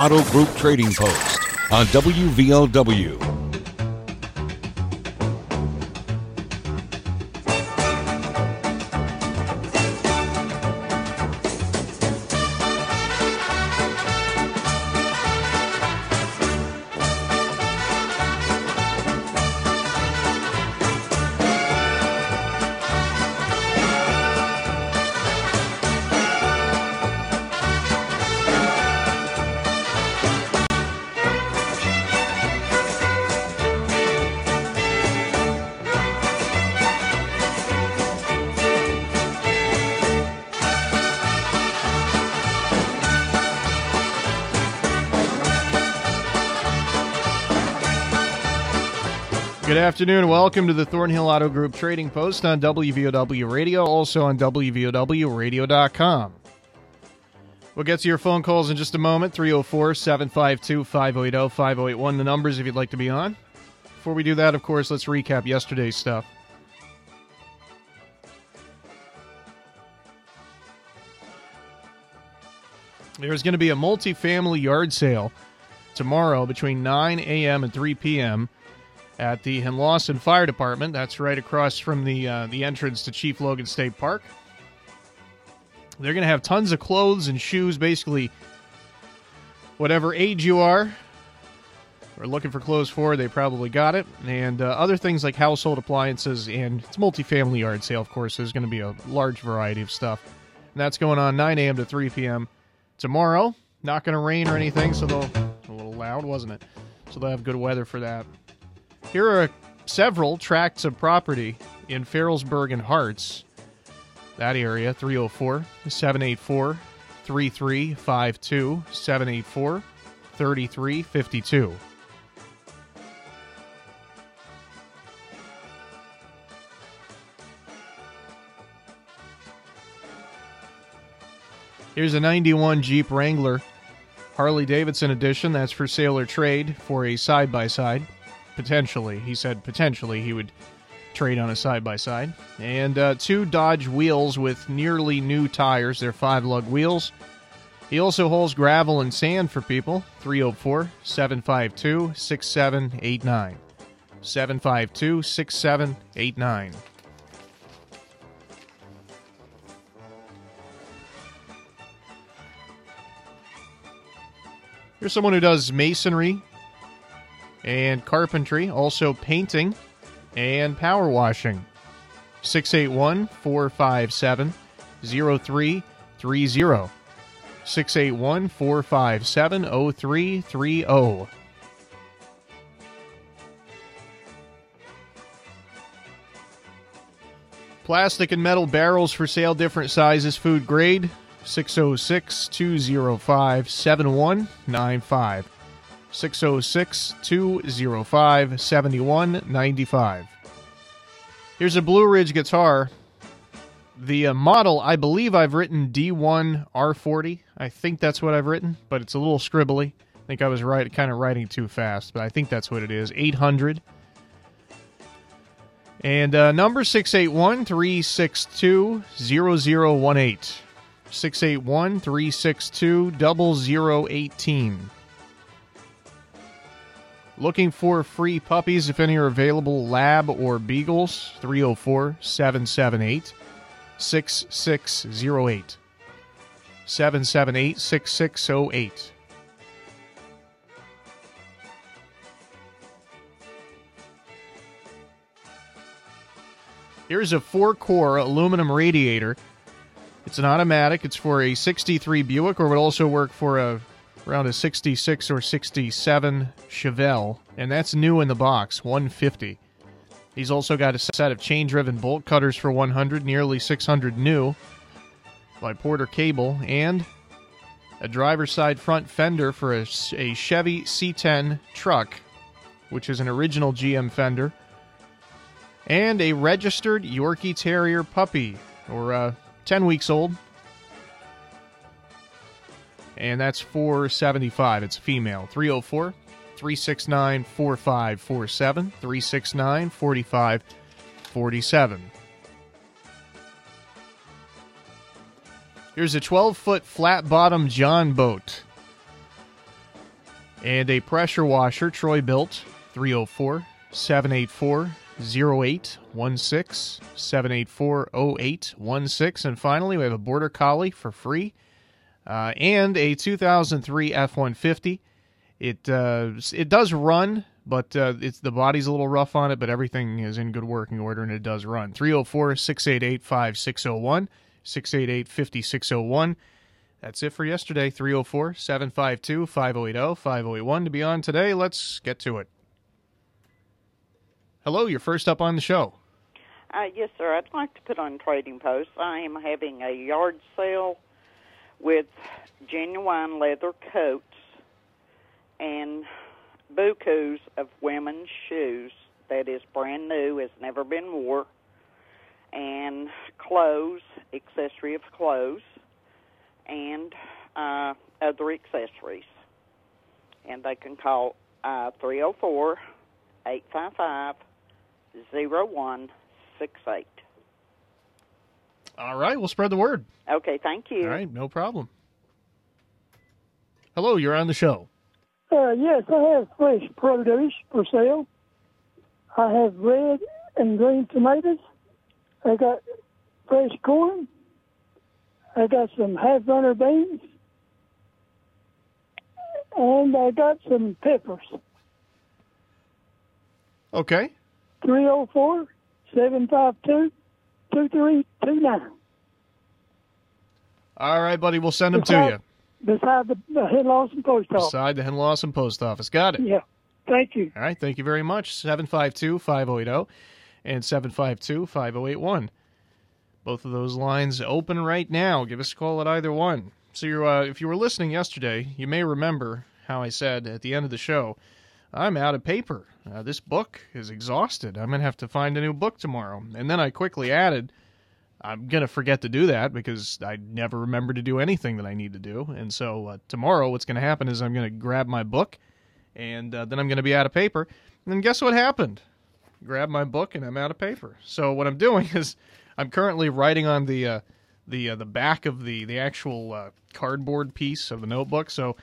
Auto Group Trading Post on WVOW. Afternoon. Welcome to the Thornhill Auto Group Trading Post on WVOW Radio, also on WVOWradio.com. We'll get to your phone calls in just a moment 304 752 5080 5081, the numbers if you'd like to be on. Before we do that, of course, let's recap yesterday's stuff. There's going to be a multi-family yard sale tomorrow between 9 a.m. and 3 p.m at the Henlawson Fire Department. That's right across from the uh, the entrance to Chief Logan State Park. They're going to have tons of clothes and shoes, basically whatever age you are or looking for clothes for, they probably got it. And uh, other things like household appliances and it's multi-family yard sale, of course. There's going to be a large variety of stuff. And that's going on 9 a.m. to 3 p.m. tomorrow. Not going to rain or anything, so they'll a little loud, wasn't it? So they'll have good weather for that. Here are several tracts of property in Ferrellsburg and Harts. That area, 304 784 3352 784 3352. Here's a 91 Jeep Wrangler Harley Davidson edition that's for sale or trade for a side by side potentially. He said potentially he would trade on a side by side. And uh, two Dodge wheels with nearly new tires. They're five lug wheels. He also hauls gravel and sand for people. 304 752 6789. 752 6789. Here's someone who does masonry, and carpentry, also painting and power washing. 681 457 0330. 681 457 0330. Plastic and metal barrels for sale, different sizes, food grade. 606 205 7195. 606 205 7195. Here's a Blue Ridge guitar. The uh, model, I believe I've written D1 R40. I think that's what I've written, but it's a little scribbly. I think I was right, kind of writing too fast, but I think that's what it is. 800. And uh, number 681 362 0018. 681 362 0018. Looking for free puppies if any are available, lab or beagles, 304 778 6608. 778 6608. Here's a four core aluminum radiator. It's an automatic. It's for a 63 Buick or would also work for a around a 66 or 67 Chevelle, and that's new in the box, 150. He's also got a set of chain driven bolt cutters for 100, nearly 600 new by Porter Cable, and a driver's side front fender for a, a Chevy C10 truck, which is an original GM fender, and a registered Yorkie Terrier puppy, or uh, 10 weeks old, and that's 475. It's female. 304 369 4547, 369 4547. Here's a 12 foot flat bottom John boat. And a pressure washer, Troy-Bilt, 304 784 0816 784 0816. And finally, we have a Border Collie for free uh, and a 2003 F 150. It, uh, it does run, but uh, it's the body's a little rough on it, but everything is in good working order and it does run. 304 688 5601, 688 5601. That's it for yesterday. 304 752 5080 5081. To be on today, let's get to it. Hello, you're first up on the show. Uh, yes, sir. I'd like to put on Trading Post. I am having a yard sale with genuine leather coats and bukus of women's shoes that is brand new, has never been worn, and clothes, accessory of clothes, and uh, other accessories. And they can call uh, 304 855 0168. All right, we'll spread the word. Okay, thank you. All right, no problem. Hello, you're on the show. Uh, yes, I have fresh produce for sale. I have red and green tomatoes. I got fresh corn. I got some half runner beans. And I got some peppers. Okay. 304 752 2329. All right, buddy, we'll send them to you. Beside the, the Henlawson Post Office. Beside the Henlawson Post Office. Got it. Yeah. Thank you. All right, thank you very much. 752 5080 and 752 5081. Both of those lines open right now. Give us a call at either one. So, you're, uh, if you were listening yesterday, you may remember how I said at the end of the show, I'm out of paper. Uh, this book is exhausted. I'm going to have to find a new book tomorrow. And then I quickly added, I'm going to forget to do that because I never remember to do anything that I need to do. And so uh, tomorrow, what's going to happen is I'm going to grab my book and uh, then I'm going to be out of paper. And then guess what happened? Grab my book and I'm out of paper. So what I'm doing is I'm currently writing on the uh, the uh, the back of the the actual uh, cardboard piece of the notebook. So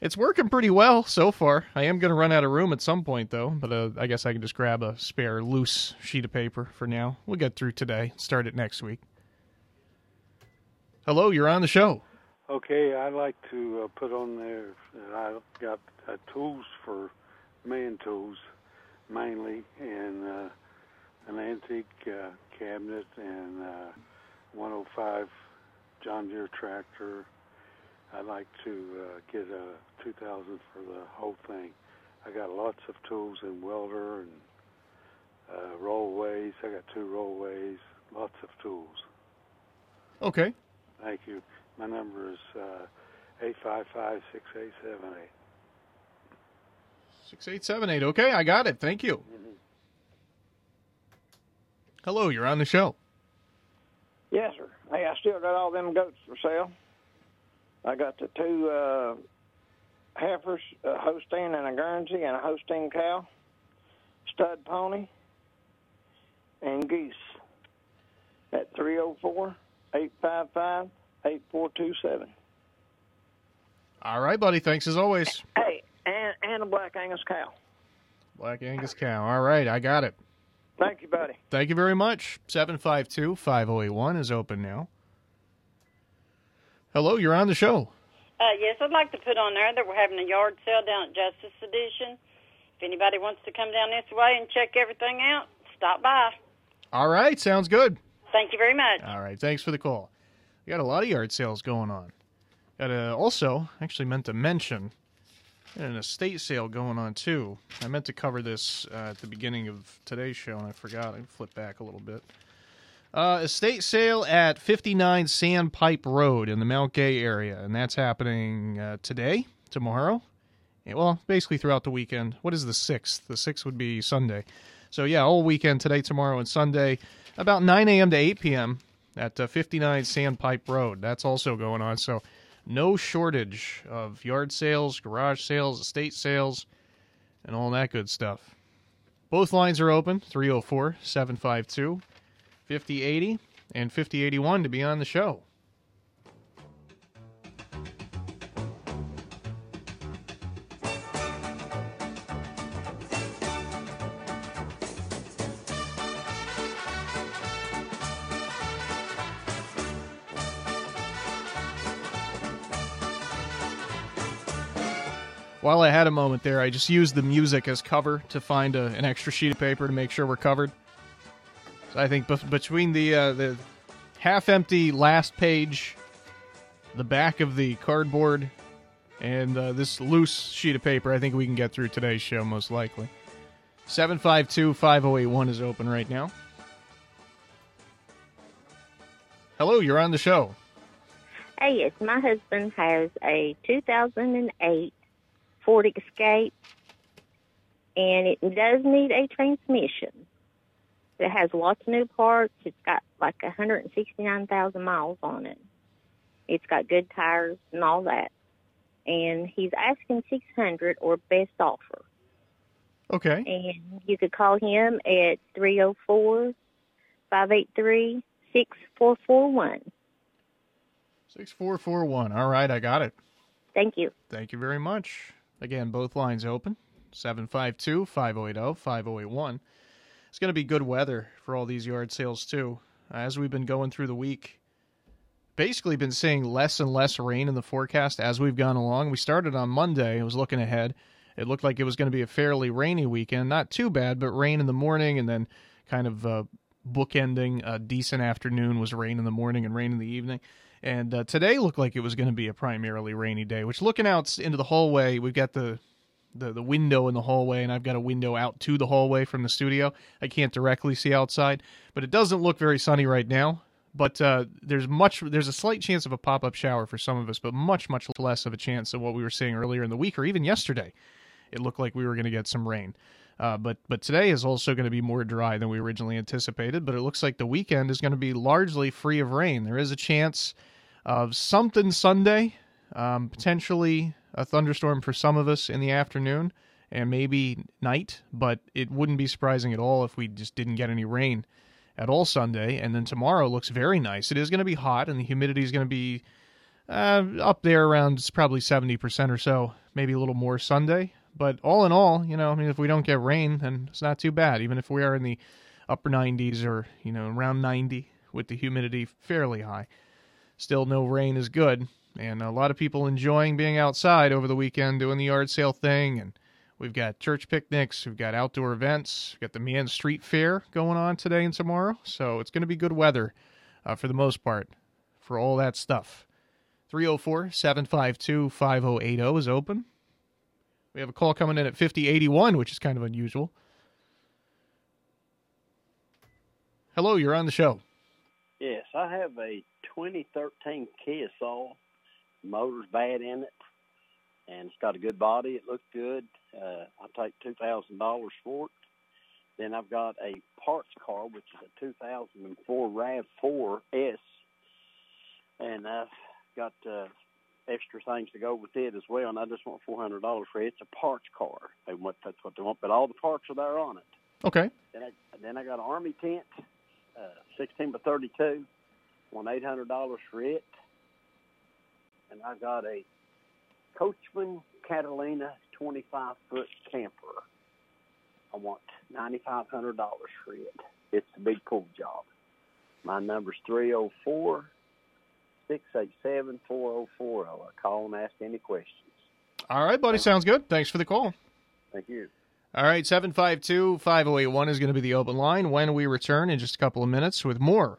it's working pretty well so far. I am going to run out of room at some point though, but uh, I guess I can just grab a spare loose sheet of paper for now. We'll get through today. Start it next week. Hello, you're on the show. Okay, I'd like to uh, put on there that I've got uh, tools for man tools mainly, and uh, an antique uh, cabinet and uh, 105 John Deere tractor. I'd like to uh, get a 2000 for the whole thing. I got lots of tools and welder and uh, rollways. I got two rollways, lots of tools. Okay. Thank you. My number is uh, 855 6878. 6878. Okay, I got it. Thank you. Hello, you're on the show. Yes, sir. Hey, I still got all them goats for sale. I got the two uh, heifers, a Holstein and a Guernsey, and a Holstein cow, stud pony, and geese at 304 855 8427. All right, buddy. Thanks as always. Hey, and, and a black Angus cow. Black Angus cow. All right, I got it. Thank you, buddy. Thank you very much. 752 5081 is open now. Hello, you're on the show. Uh, yes, I'd like to put on there that we're having a yard sale down at Justice Addition. If anybody wants to come down this way and check everything out, stop by. All right, sounds good. Thank you very much. All right, thanks for the call. We got a lot of yard sales going on. Got a, also, actually meant to mention, an estate sale going on too. I meant to cover this uh, at the beginning of today's show, and I forgot. I flip back a little bit. Uh, estate sale at 59 Sandpipe Road in the Mount Gay area, and that's happening uh, today, tomorrow, yeah, well, basically throughout the weekend. What is the 6th? The 6th would be Sunday. So, yeah, all weekend, today, tomorrow, and Sunday, about 9 a.m. to 8 p.m. at uh, 59 Sandpipe Road. That's also going on. So, no shortage of yard sales, garage sales, estate sales, and all that good stuff. Both lines are open 304 752 5080 and 5081 to be on the show. While I had a moment there, I just used the music as cover to find a, an extra sheet of paper to make sure we're covered. So I think bef- between the uh, the half-empty last page, the back of the cardboard, and uh, this loose sheet of paper, I think we can get through today's show most likely. 752 5081 is open right now. Hello, you're on the show. Hey, yes, my husband has a 2008 Ford Escape, and it does need a transmission. It has lots of new parts. It's got like 169,000 miles on it. It's got good tires and all that. And he's asking 600 or best offer. Okay. And you could call him at 304 583 6441. 6441. All right, I got it. Thank you. Thank you very much. Again, both lines open 752 580 5081. It's going to be good weather for all these yard sales, too. As we've been going through the week, basically been seeing less and less rain in the forecast as we've gone along. We started on Monday, I was looking ahead. It looked like it was going to be a fairly rainy weekend. Not too bad, but rain in the morning and then kind of uh, bookending a decent afternoon was rain in the morning and rain in the evening. And uh, today looked like it was going to be a primarily rainy day. Which, looking out into the hallway, we've got the, the the window in the hallway, and I've got a window out to the hallway from the studio. I can't directly see outside, but it doesn't look very sunny right now. But uh, there's much there's a slight chance of a pop up shower for some of us, but much much less of a chance of what we were seeing earlier in the week or even yesterday. It looked like we were going to get some rain. Uh, but but today is also going to be more dry than we originally anticipated. But it looks like the weekend is going to be largely free of rain. There is a chance of something Sunday, um, potentially a thunderstorm for some of us in the afternoon and maybe night. But it wouldn't be surprising at all if we just didn't get any rain at all Sunday. And then tomorrow looks very nice. It is going to be hot, and the humidity is going to be uh, up there around probably seventy percent or so, maybe a little more Sunday. But all in all, you know, I mean, if we don't get rain, then it's not too bad. Even if we are in the upper 90s or, you know, around 90 with the humidity fairly high, still no rain is good. And a lot of people enjoying being outside over the weekend doing the yard sale thing. And we've got church picnics, we've got outdoor events, we've got the Man Street Fair going on today and tomorrow. So it's going to be good weather uh, for the most part for all that stuff. 304 752 5080 is open. We have a call coming in at 5081, which is kind of unusual. Hello, you're on the show. Yes, I have a 2013 Kia Soul. Motor's bad in it, and it's got a good body. It looks good. Uh, I'll take $2,000 for it. Then I've got a parts car, which is a 2004 RAV4S, and I've got uh, extra things to go with it as well, and I just want four hundred dollars for it. It's a parts car. They want that's what they want, but all the parts are there on it. Okay. Then I then I got an army tent, uh, sixteen by thirty two. Want eight hundred dollars for it, and I got a Coachmen Catalina twenty five foot camper. I want ninety five hundred dollars for it. It's a big pull job. My number's three zero four six eight seven four zero four zero. I call and ask any questions. All right, buddy. Sounds good. Thanks for the call. Thank you. All right, 752 5081 is going to be the open line when we return in just a couple of minutes with more.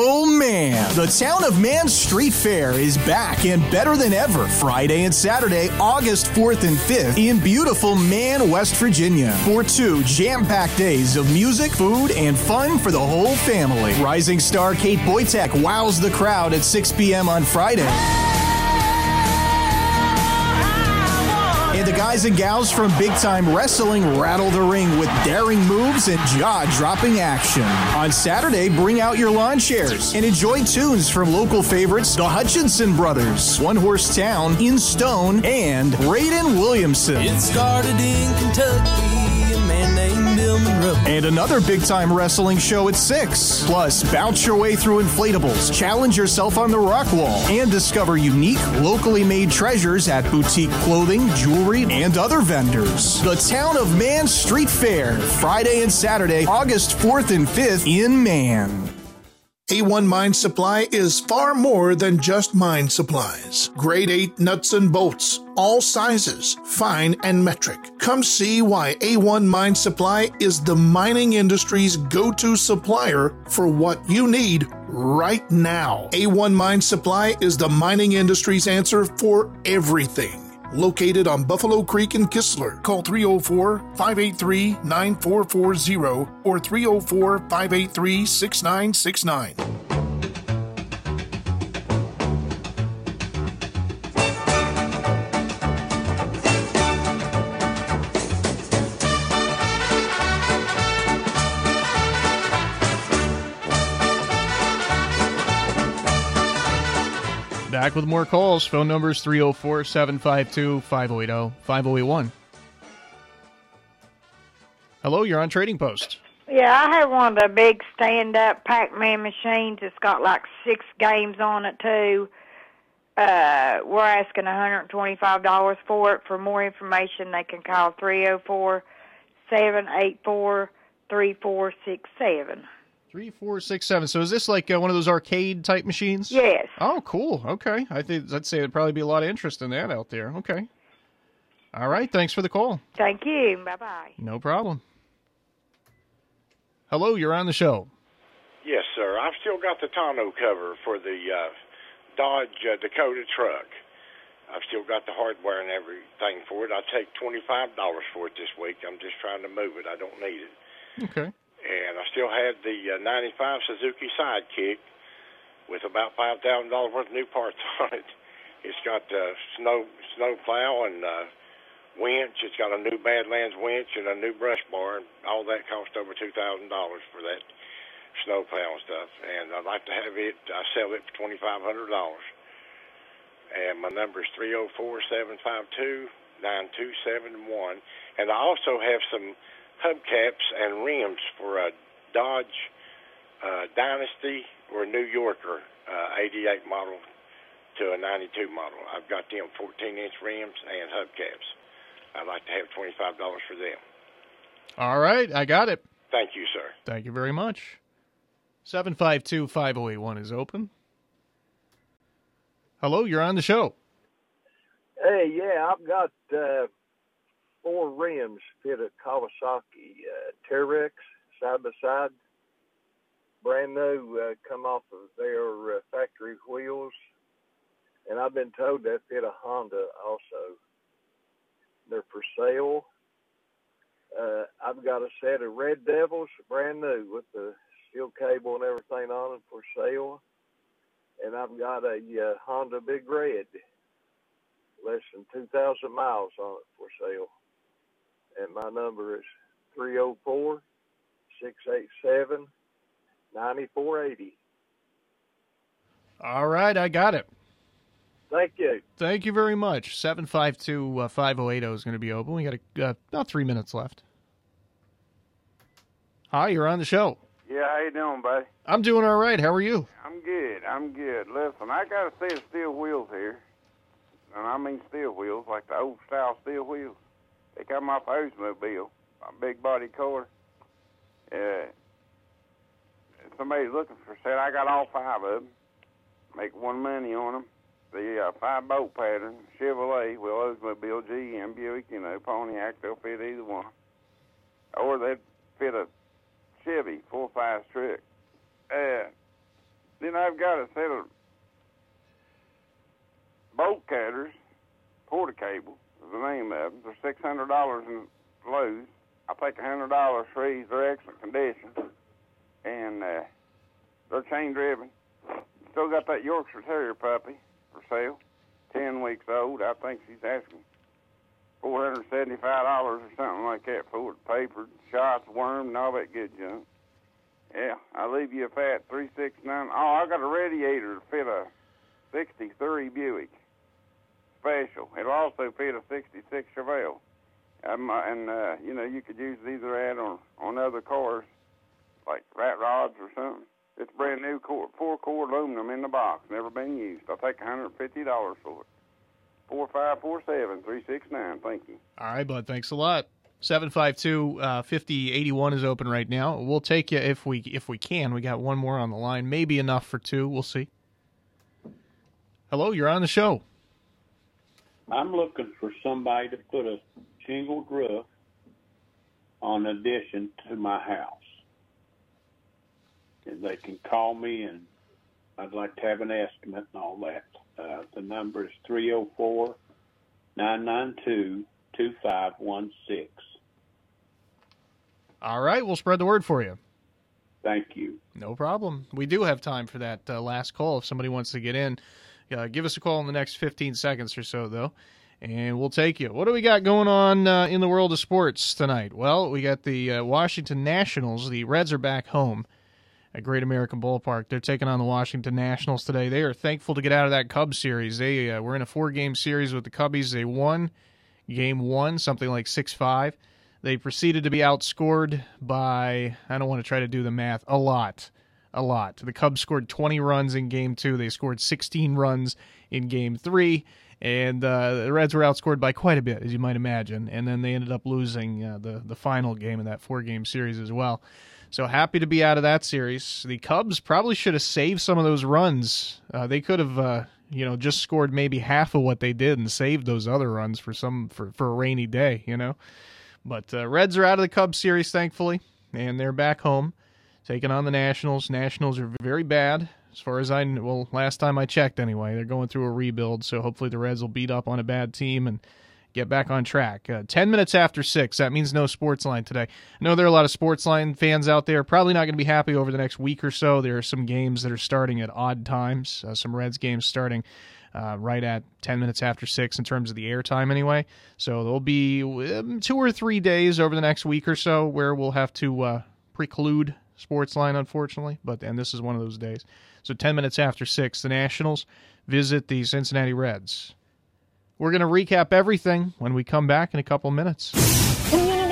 Oh, man, the Town of Man Street Fair is back and better than ever Friday and Saturday, August 4th and 5th in beautiful Man, West Virginia for two jam packed days of music, food, and fun for the whole family. Rising star Kate Boytek wows the crowd at 6 p.m. on Friday. Guys and gals from Big Time Wrestling rattle the ring with daring moves and jaw dropping action. On Saturday, bring out your lawn chairs and enjoy tunes from local favorites the Hutchinson Brothers, One Horse Town, In Stone, and Raiden Williamson. It started in Kentucky, Bill And another big time wrestling show at 6. Plus, bounce your way through inflatables, challenge yourself on the rock wall, and discover unique, locally made treasures at boutique clothing, jewelry, and other vendors. The Town of Man Street Fair, Friday and Saturday, August 4th and 5th in Man. A1 Mine Supply is far more than just mine supplies. Grade 8 nuts and bolts, all sizes, fine and metric. Come see why A1 Mine Supply is the mining industry's go to supplier for what you need right now. A1 Mine Supply is the mining industry's answer for everything. Located on Buffalo Creek in Kistler. Call 304 583 9440 or 304 583 6969. Back with more calls. Phone numbers 304 752 5080 5081. Hello, you're on Trading Post. Yeah, I have one of the big stand-up Pac-Man machines. It's got like six games on it too. Uh, we're asking $125 for it. For more information, they can call three zero four seven eight four three four six seven. So is this like uh, one of those arcade type machines? Yes. Oh, cool. Okay. I think I'd say there'd probably be a lot of interest in that out there. Okay. All right. Thanks for the call. Thank you. Bye bye. No problem. Hello, you're on the show. Yes, sir. I've still got the tonneau cover for the uh, Dodge uh, Dakota truck. I've still got the hardware and everything for it. I'll take $25 for it this week. I'm just trying to move it. I don't need it. Okay. And I still had the uh, 95 Suzuki Sidekick with about $5,000 worth of new parts on it. It's got uh, snow snow plow and uh, winch. It's got a new Badlands winch and a new brush bar. All that cost over $2,000 for that snow plow and stuff. And I'd like to have it, I sell it for $2,500. And my number is 304-752-9271. And I also have some hubcaps and rims for a Dodge uh, Dynasty or New Yorker uh, 88 model to a 92 model. I've got them 14-inch rims and hubcaps. I'd like to have $25 for them. All right. I got it. Thank you, sir. Thank you very much. 752 5081 is open. Hello, you're on the show. Hey, yeah, I've got uh, four rims fit a Kawasaki uh, Teryx side by side, brand new, uh, come off of their uh, factory wheels, and I've been told that fit a Honda also. They're for sale. Uh, I've got a set of Red Devils, brand new, with the steel cable and everything on them for sale. And I've got a uh, Honda Big Red, less than 2,000 miles on it for sale. And my number is 304 687 9480. All right. I got it. Thank you. Thank you very much. 752 5080 is going to be open. We got a, uh, about three minutes left. Hi, you're on the show. Yeah, how you doing, buddy? I'm doing all right. How are you? I'm good. I'm good. Listen, I got a set of steel wheels here, and I mean steel wheels, like the old style steel wheels. They come off Oldsmobile, a big body car. Uh, somebody's looking for set. I got all five of them. Make one money on them. The uh, five bolt pattern, Chevrolet, well, Oldsmobile, GM, Buick, you know, Pontiac, they'll fit either one. Or they'd fit a Chevy full size truck. Uh, then I've got a set of bolt cutters, porta cable the name of them. They're six hundred dollars in Lowe's. I take a hundred dollars for these. They're excellent condition, and uh, they're chain driven. Still got that Yorkshire Terrier puppy for sale, ten weeks old. I think she's asking four hundred seventy-five dollars or something like that for it, papered, shots, worm, and all that good junk. Yeah, I'll leave you a fat three six nine. Oh, I got a radiator to fit a '63 Buick special. It'll also fit a '66 Chevelle. Um, and uh, you know, you could use either that on on other cars, like rat rods or something. It's brand new core, four core aluminum in the box, never been used. I'll take $150 for it. Four five four seven three six nine. Thank you. All right, bud. Thanks a lot. 752 uh, 5081 is open right now. We'll take you if we if we can. We got one more on the line. Maybe enough for two. We'll see. Hello, you're on the show. I'm looking for somebody to put a shingled roof on addition to my house. And they can call me, and I'd like to have an estimate and all that. Uh, the number is 304 992 2516. All right, we'll spread the word for you. Thank you. No problem. We do have time for that uh, last call if somebody wants to get in. Uh, give us a call in the next 15 seconds or so, though, and we'll take you. What do we got going on uh, in the world of sports tonight? Well, we got the uh, Washington Nationals. The Reds are back home at Great American Ballpark. They're taking on the Washington Nationals today. They are thankful to get out of that Cubs series. They uh, were in a four game series with the Cubbies. They won game one, something like 6 5. They proceeded to be outscored by, I don't want to try to do the math, a lot. A lot. The Cubs scored 20 runs in game two. They scored 16 runs in game three. And uh, the Reds were outscored by quite a bit, as you might imagine. And then they ended up losing uh, the, the final game in that four game series as well. So happy to be out of that series. The Cubs probably should have saved some of those runs. Uh, they could have, uh, you know, just scored maybe half of what they did and saved those other runs for some for, for a rainy day, you know. But uh, Reds are out of the Cubs series, thankfully, and they're back home, taking on the Nationals. Nationals are very bad, as far as I well, last time I checked, anyway. They're going through a rebuild, so hopefully the Reds will beat up on a bad team and get back on track. Uh, 10 minutes after 6. That means no sports line today. I know there are a lot of sports line fans out there. Probably not going to be happy over the next week or so. There are some games that are starting at odd times, uh, some Reds games starting. Uh, right at 10 minutes after 6 in terms of the airtime, anyway. So there'll be um, two or three days over the next week or so where we'll have to uh, preclude Sportsline, unfortunately. But and this is one of those days. So 10 minutes after 6, the Nationals visit the Cincinnati Reds. We're going to recap everything when we come back in a couple minutes.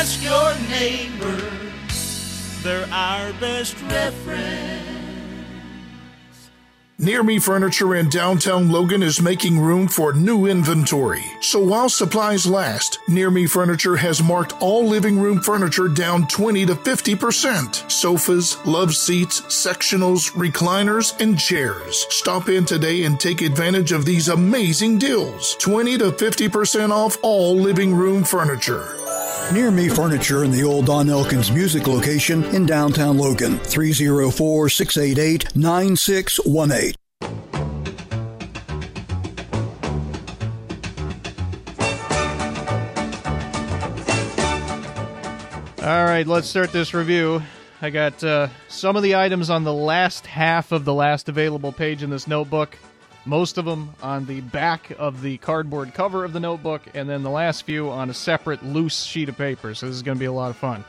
Ask your neighbor. They're our best reference. Near Me Furniture in downtown Logan is making room for new inventory. So while supplies last, Near Me Furniture has marked all living room furniture down 20 to 50%. Sofas, love seats, sectionals, recliners, and chairs. Stop in today and take advantage of these amazing deals. 20 to 50% off all living room furniture. Near Me Furniture in the old Don Elkins Music location in downtown Logan, 304 688 9618. All right, let's start this review. I got uh, some of the items on the last half of the last available page in this notebook. Most of them on the back of the cardboard cover of the notebook, and then the last few on a separate loose sheet of paper. So this is going to be a lot of fun.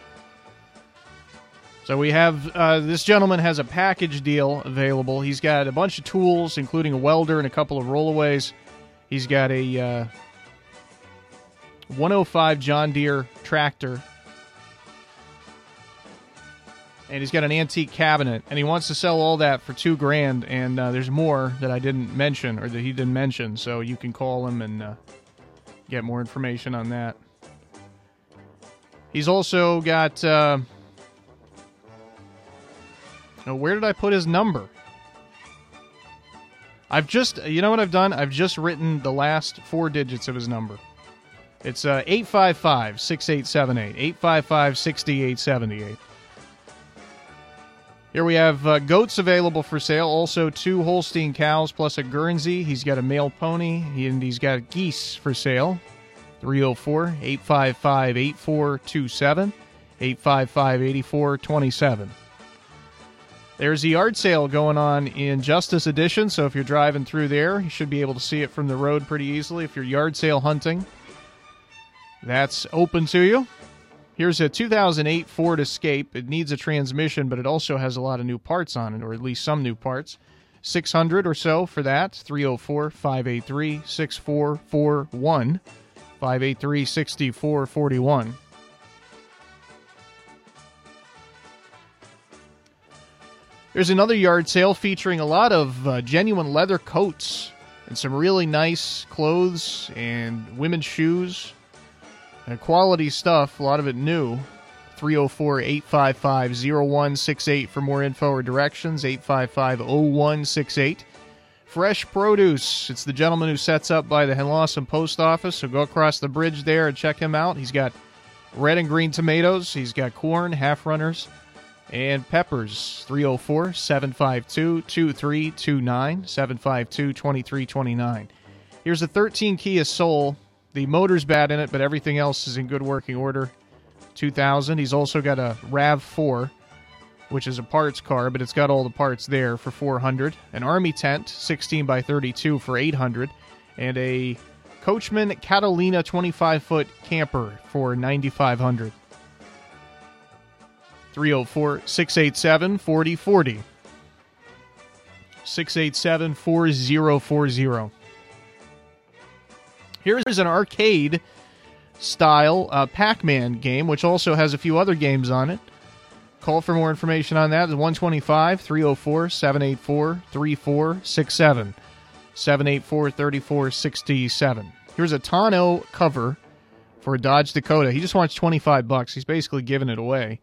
So we have uh, this gentleman has a package deal available. He's got a bunch of tools, including a welder and a couple of rollaways. He's got a uh, 105 John Deere tractor, and he's got an antique cabinet, and he wants to sell all that for two grand. And uh, there's more that I didn't mention or that he didn't mention, so you can call him and uh, get more information on that. He's also got. Uh, now, where did I put his number? I've just, you know what I've done? I've just written the last four digits of his number. It's uh, 855 6878. 855 6878. Here we have uh, goats available for sale. Also, two Holstein cows plus a Guernsey. He's got a male pony, and he's got geese for sale. 304 855 8427. 855 8427. There's a yard sale going on in Justice Addition, so if you're driving through there, you should be able to see it from the road pretty easily. If you're yard sale hunting, that's open to you. Here's a 2008 Ford Escape. It needs a transmission, but it also has a lot of new parts on it, or at least some new parts. 600 or so for that. 304 583 6441. 583 6441. There's another yard sale featuring a lot of uh, genuine leather coats and some really nice clothes and women's shoes and quality stuff, a lot of it new. 304 855 0168 for more info or directions. 855 0168. Fresh produce. It's the gentleman who sets up by the Henlawson Post Office, so go across the bridge there and check him out. He's got red and green tomatoes, he's got corn, half runners and Peppers 304 752 2329 752 2329. Here's a 13 Kia Soul. The motor's bad in it, but everything else is in good working order. 2000. He's also got a RAV4, which is a parts car, but it's got all the parts there for 400. An Army tent, 16 by 32 for 800, and a Coachmen Catalina 25 foot camper for 9500. 304 687 4040. 687 4040. Here's an arcade style uh, Pac Man game, which also has a few other games on it. Call for more information on that. It's 125 304 784 3467. 784 3467. Here's a tonneau cover for a Dodge Dakota. He just wants 25 bucks. He's basically giving it away.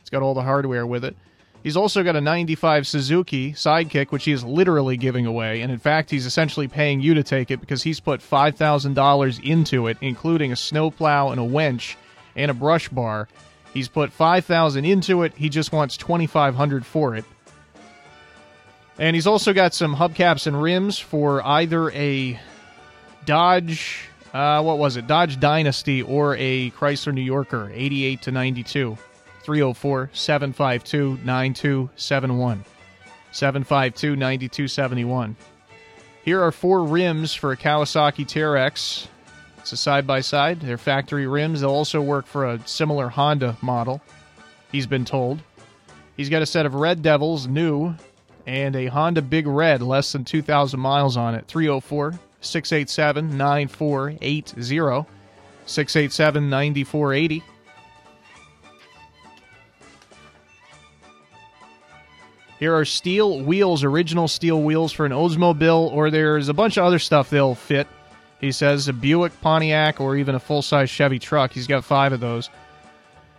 It's got all the hardware with it. He's also got a 95 Suzuki Sidekick, which he is literally giving away. And in fact, he's essentially paying you to take it because he's put $5,000 into it, including a snowplow and a winch and a brush bar. He's put 5000 into it. He just wants 2500 for it. And he's also got some hubcaps and rims for either a Dodge, uh, what was it? Dodge Dynasty or a Chrysler New Yorker, 88 to 92. 304 752 9271. 752 9271. Here are four rims for a Kawasaki Teryx. It's a side by side. They're factory rims. They'll also work for a similar Honda model, he's been told. He's got a set of Red Devils, new, and a Honda Big Red, less than 2,000 miles on it. 304 687 9480. 687 9480. Here are steel wheels, original steel wheels for an Oldsmobile, or there's a bunch of other stuff they'll fit. He says a Buick, Pontiac, or even a full size Chevy truck. He's got five of those.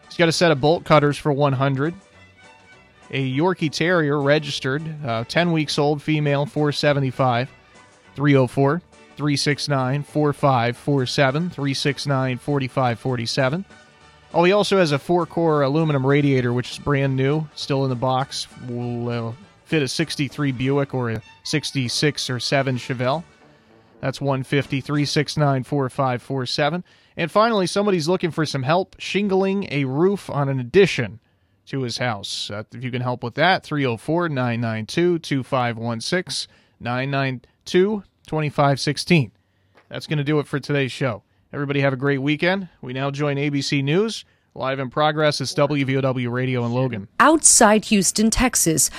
He's got a set of bolt cutters for 100. A Yorkie Terrier registered, uh, 10 weeks old, female, 475. 304 369 4547 369 4547. Oh, he also has a four core aluminum radiator, which is brand new, still in the box. Will uh, fit a 63 Buick or a 66 or 7 Chevelle. That's 150 369 4547. And finally, somebody's looking for some help shingling a roof on an addition. to his house. Uh, if you can help with that, 304 992 2516 992 2516. That's going to do it for today's show. Everybody have a great weekend. We now join ABC News. Live in progress is WVOW Radio in Logan. Outside Houston, Texas.